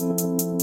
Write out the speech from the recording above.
Música